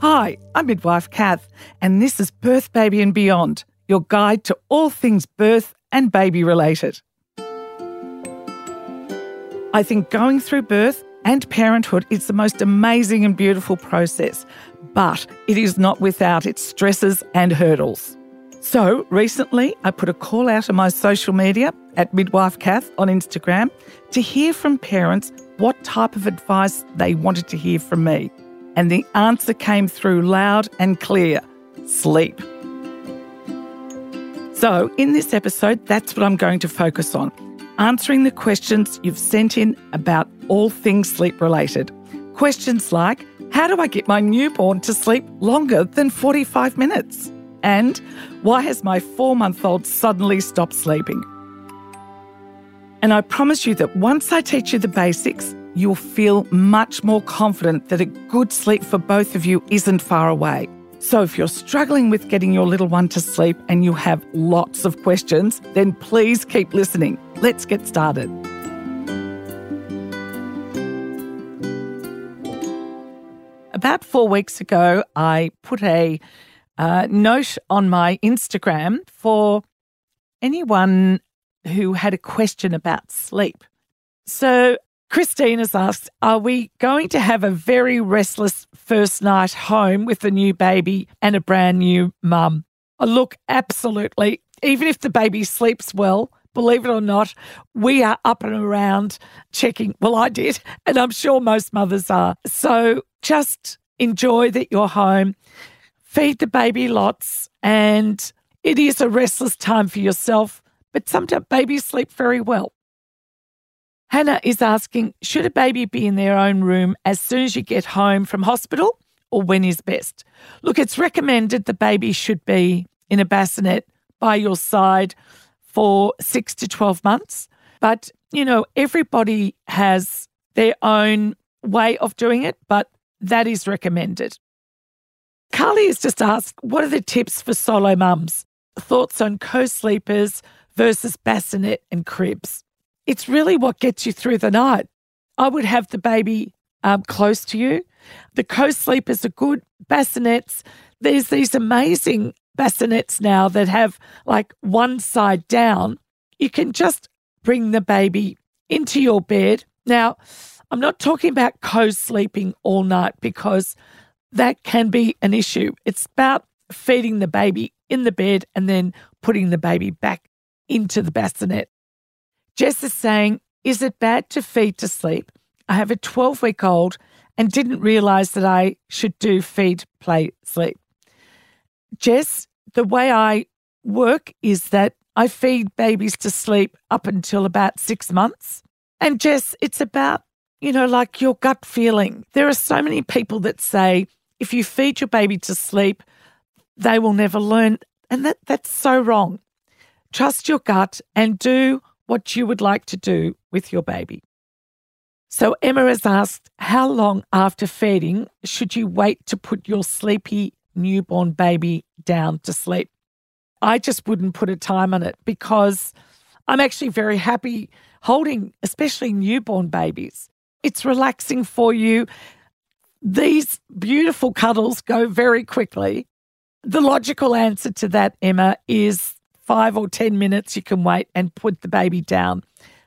Hi, I'm midwife Kath, and this is Birth, Baby, and Beyond, your guide to all things birth and baby related. I think going through birth and parenthood is the most amazing and beautiful process, but it is not without its stresses and hurdles. So recently, I put a call out on my social media at Midwife Kath on Instagram to hear from parents what type of advice they wanted to hear from me. And the answer came through loud and clear sleep. So, in this episode, that's what I'm going to focus on answering the questions you've sent in about all things sleep related. Questions like How do I get my newborn to sleep longer than 45 minutes? And why has my four month old suddenly stopped sleeping? And I promise you that once I teach you the basics, you'll feel much more confident that a good sleep for both of you isn't far away. So if you're struggling with getting your little one to sleep and you have lots of questions, then please keep listening. Let's get started. About four weeks ago, I put a uh, note on my Instagram for anyone who had a question about sleep. So Christine has asked, Are we going to have a very restless first night home with a new baby and a brand new mum? Oh, look, absolutely. Even if the baby sleeps well, believe it or not, we are up and around checking. Well, I did, and I'm sure most mothers are. So just enjoy that you're home, feed the baby lots, and it is a restless time for yourself, but sometimes babies sleep very well. Hannah is asking Should a baby be in their own room as soon as you get home from hospital, or when is best? Look, it's recommended the baby should be in a bassinet by your side for six to 12 months. But, you know, everybody has their own way of doing it, but that is recommended. Carly has just asked What are the tips for solo mums? Thoughts on co sleepers versus bassinet and cribs? It's really what gets you through the night. I would have the baby um, close to you. The co sleepers are good. Bassinets, there's these amazing bassinets now that have like one side down. You can just bring the baby into your bed. Now, I'm not talking about co sleeping all night because that can be an issue. It's about feeding the baby in the bed and then putting the baby back into the bassinet. Jess is saying, Is it bad to feed to sleep? I have a 12 week old and didn't realize that I should do feed, play, sleep. Jess, the way I work is that I feed babies to sleep up until about six months. And Jess, it's about, you know, like your gut feeling. There are so many people that say if you feed your baby to sleep, they will never learn. And that, that's so wrong. Trust your gut and do what you would like to do with your baby. So Emma has asked, how long after feeding should you wait to put your sleepy newborn baby down to sleep? I just wouldn't put a time on it because I'm actually very happy holding, especially newborn babies. It's relaxing for you. These beautiful cuddles go very quickly. The logical answer to that, Emma, is five or 10 minutes, you can wait and put the baby down.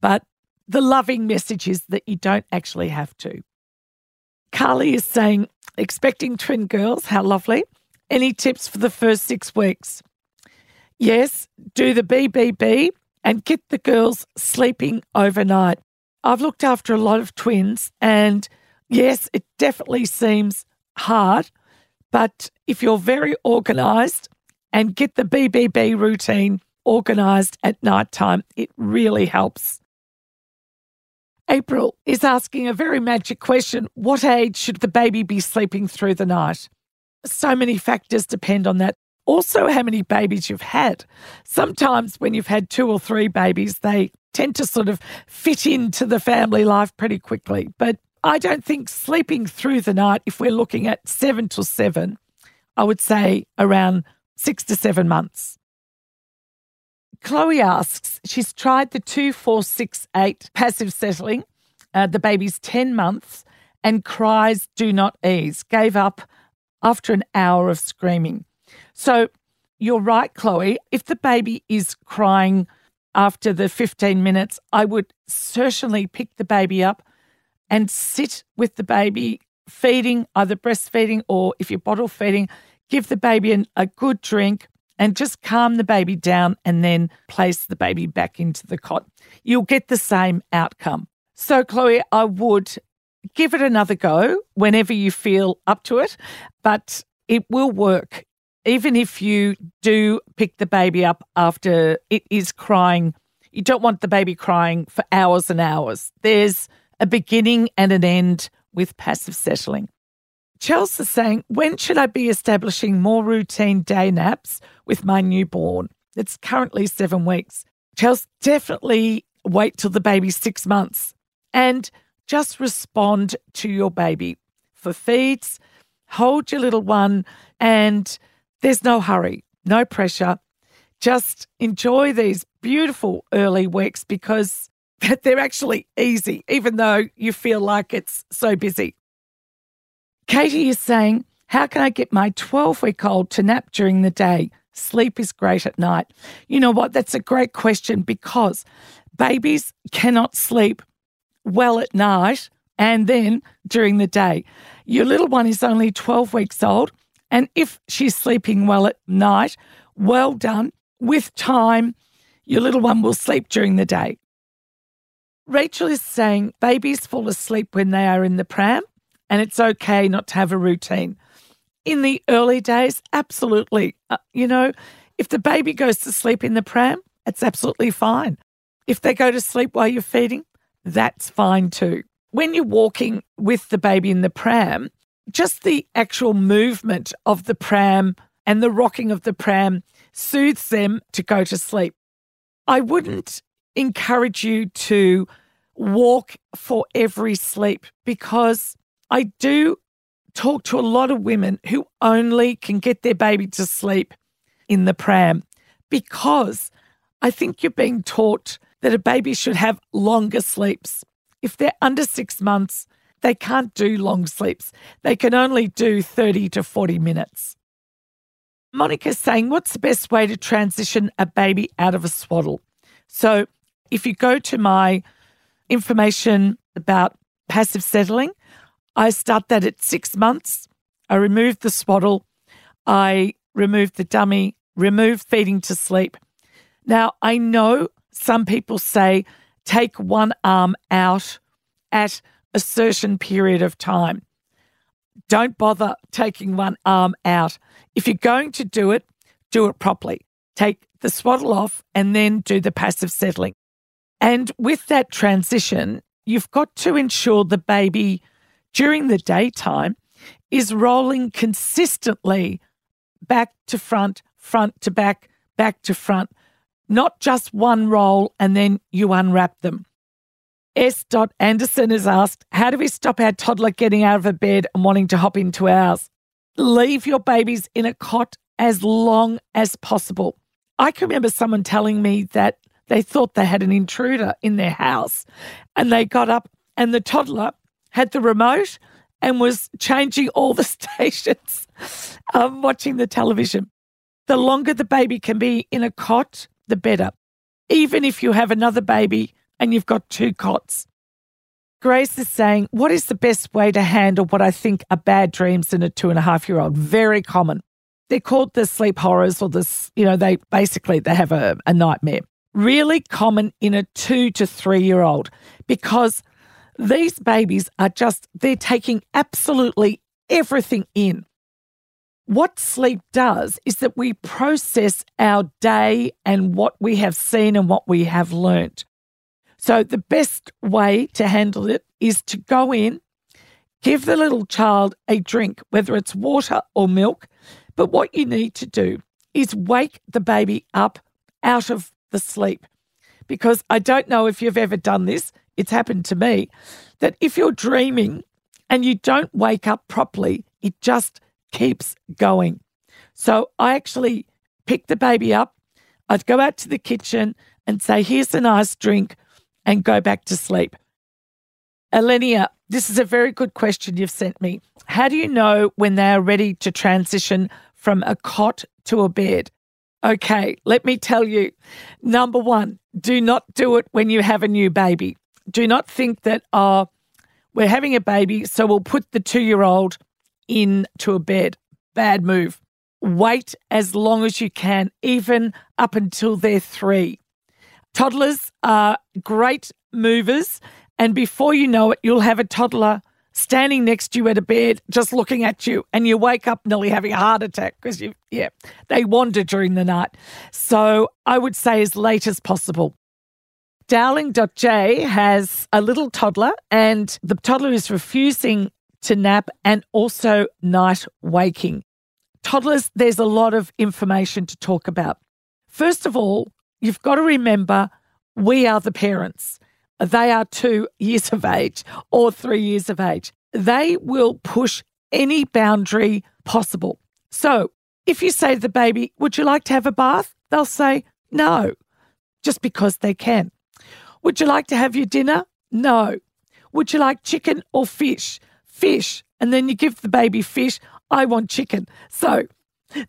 But the loving message is that you don't actually have to. Carly is saying, expecting twin girls, how lovely. Any tips for the first six weeks? Yes, do the BBB and get the girls sleeping overnight. I've looked after a lot of twins, and yes, it definitely seems hard. But if you're very organised and get the BBB routine organised at night time. It really helps. April is asking a very magic question What age should the baby be sleeping through the night? so many factors depend on that. Also, how many babies you've had. Sometimes, when you've had two or three babies, they tend to sort of fit into the family life pretty quickly. But I don't think sleeping through the night, if we're looking at seven to seven, I would say around six to seven months. Chloe asks, she's tried the 2468 passive settling. Uh, the baby's 10 months and cries do not ease. Gave up after an hour of screaming. So you're right, Chloe. If the baby is crying after the 15 minutes, I would certainly pick the baby up and sit with the baby feeding, either breastfeeding or if you're bottle feeding, give the baby an, a good drink and just calm the baby down and then place the baby back into the cot. You'll get the same outcome. So, Chloe, I would give it another go whenever you feel up to it, but it will work. Even if you do pick the baby up after it is crying, you don't want the baby crying for hours and hours. There's a beginning and an end with passive settling. Chelsea's saying, when should I be establishing more routine day naps with my newborn? It's currently seven weeks. Chelsea, definitely wait till the baby's six months and just respond to your baby. For feeds, hold your little one and there's no hurry, no pressure. Just enjoy these beautiful early weeks because they're actually easy, even though you feel like it's so busy. Katie is saying, How can I get my 12 week old to nap during the day? Sleep is great at night. You know what? That's a great question because babies cannot sleep well at night and then during the day. Your little one is only 12 weeks old. And if she's sleeping well at night, well done. With time, your little one will sleep during the day. Rachel is saying babies fall asleep when they are in the pram, and it's okay not to have a routine. In the early days, absolutely. Uh, you know, if the baby goes to sleep in the pram, it's absolutely fine. If they go to sleep while you're feeding, that's fine too. When you're walking with the baby in the pram, just the actual movement of the pram and the rocking of the pram soothes them to go to sleep. I wouldn't encourage you to walk for every sleep because I do talk to a lot of women who only can get their baby to sleep in the pram because I think you're being taught that a baby should have longer sleeps. If they're under six months, they can't do long sleeps. They can only do 30 to 40 minutes. Monica's saying, What's the best way to transition a baby out of a swaddle? So if you go to my information about passive settling, I start that at six months. I remove the swaddle, I remove the dummy, remove feeding to sleep. Now, I know some people say take one arm out at a certain period of time. Don't bother taking one arm out. If you're going to do it, do it properly. Take the swaddle off and then do the passive settling. And with that transition, you've got to ensure the baby during the daytime is rolling consistently back to front, front to back, back to front, not just one roll and then you unwrap them. S. Anderson has asked, How do we stop our toddler getting out of a bed and wanting to hop into ours? Leave your babies in a cot as long as possible. I can remember someone telling me that they thought they had an intruder in their house. And they got up, and the toddler had the remote and was changing all the stations, um, watching the television. The longer the baby can be in a cot, the better. Even if you have another baby and you've got two cots. Grace is saying, What is the best way to handle what I think are bad dreams in a two and a half year old? Very common. They're called the sleep horrors or this, you know, they basically they have a, a nightmare really common in a two to three year old because these babies are just, they're taking absolutely everything in. What sleep does is that we process our day and what we have seen and what we have learnt. So, the best way to handle it is to go in, Give the little child a drink, whether it's water or milk. But what you need to do is wake the baby up out of the sleep. Because I don't know if you've ever done this, it's happened to me, that if you're dreaming and you don't wake up properly, it just keeps going. So I actually pick the baby up, I'd go out to the kitchen and say, Here's a nice drink, and go back to sleep. Elenia, this is a very good question you've sent me. How do you know when they are ready to transition from a cot to a bed? Okay, let me tell you. Number one, do not do it when you have a new baby. Do not think that, oh, we're having a baby, so we'll put the two year old into a bed. Bad move. Wait as long as you can, even up until they're three. Toddlers are great movers and before you know it, you'll have a toddler standing next to you at a bed, just looking at you, and you wake up nearly having a heart attack because you, yeah, they wander during the night. So I would say as late as possible. Darling.j has a little toddler, and the toddler is refusing to nap and also night waking. Toddlers, there's a lot of information to talk about. First of all, you've got to remember we are the parents they are two years of age or three years of age. They will push any boundary possible. So if you say to the baby, Would you like to have a bath? They'll say, No, just because they can. Would you like to have your dinner? No. Would you like chicken or fish? Fish. And then you give the baby fish. I want chicken. So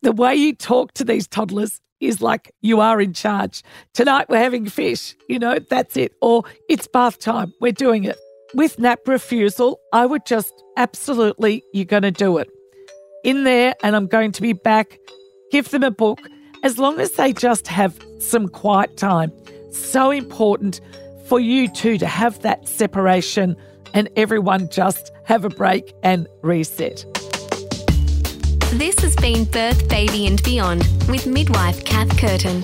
the way you talk to these toddlers is like you are in charge. Tonight we're having fish, you know, that's it. Or it's bath time, we're doing it. With nap refusal, I would just absolutely, you're going to do it. In there, and I'm going to be back, give them a book, as long as they just have some quiet time. So important for you too to have that separation and everyone just have a break and reset. This has been Birth, Baby and Beyond with midwife Kath Curtin.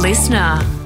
Listener.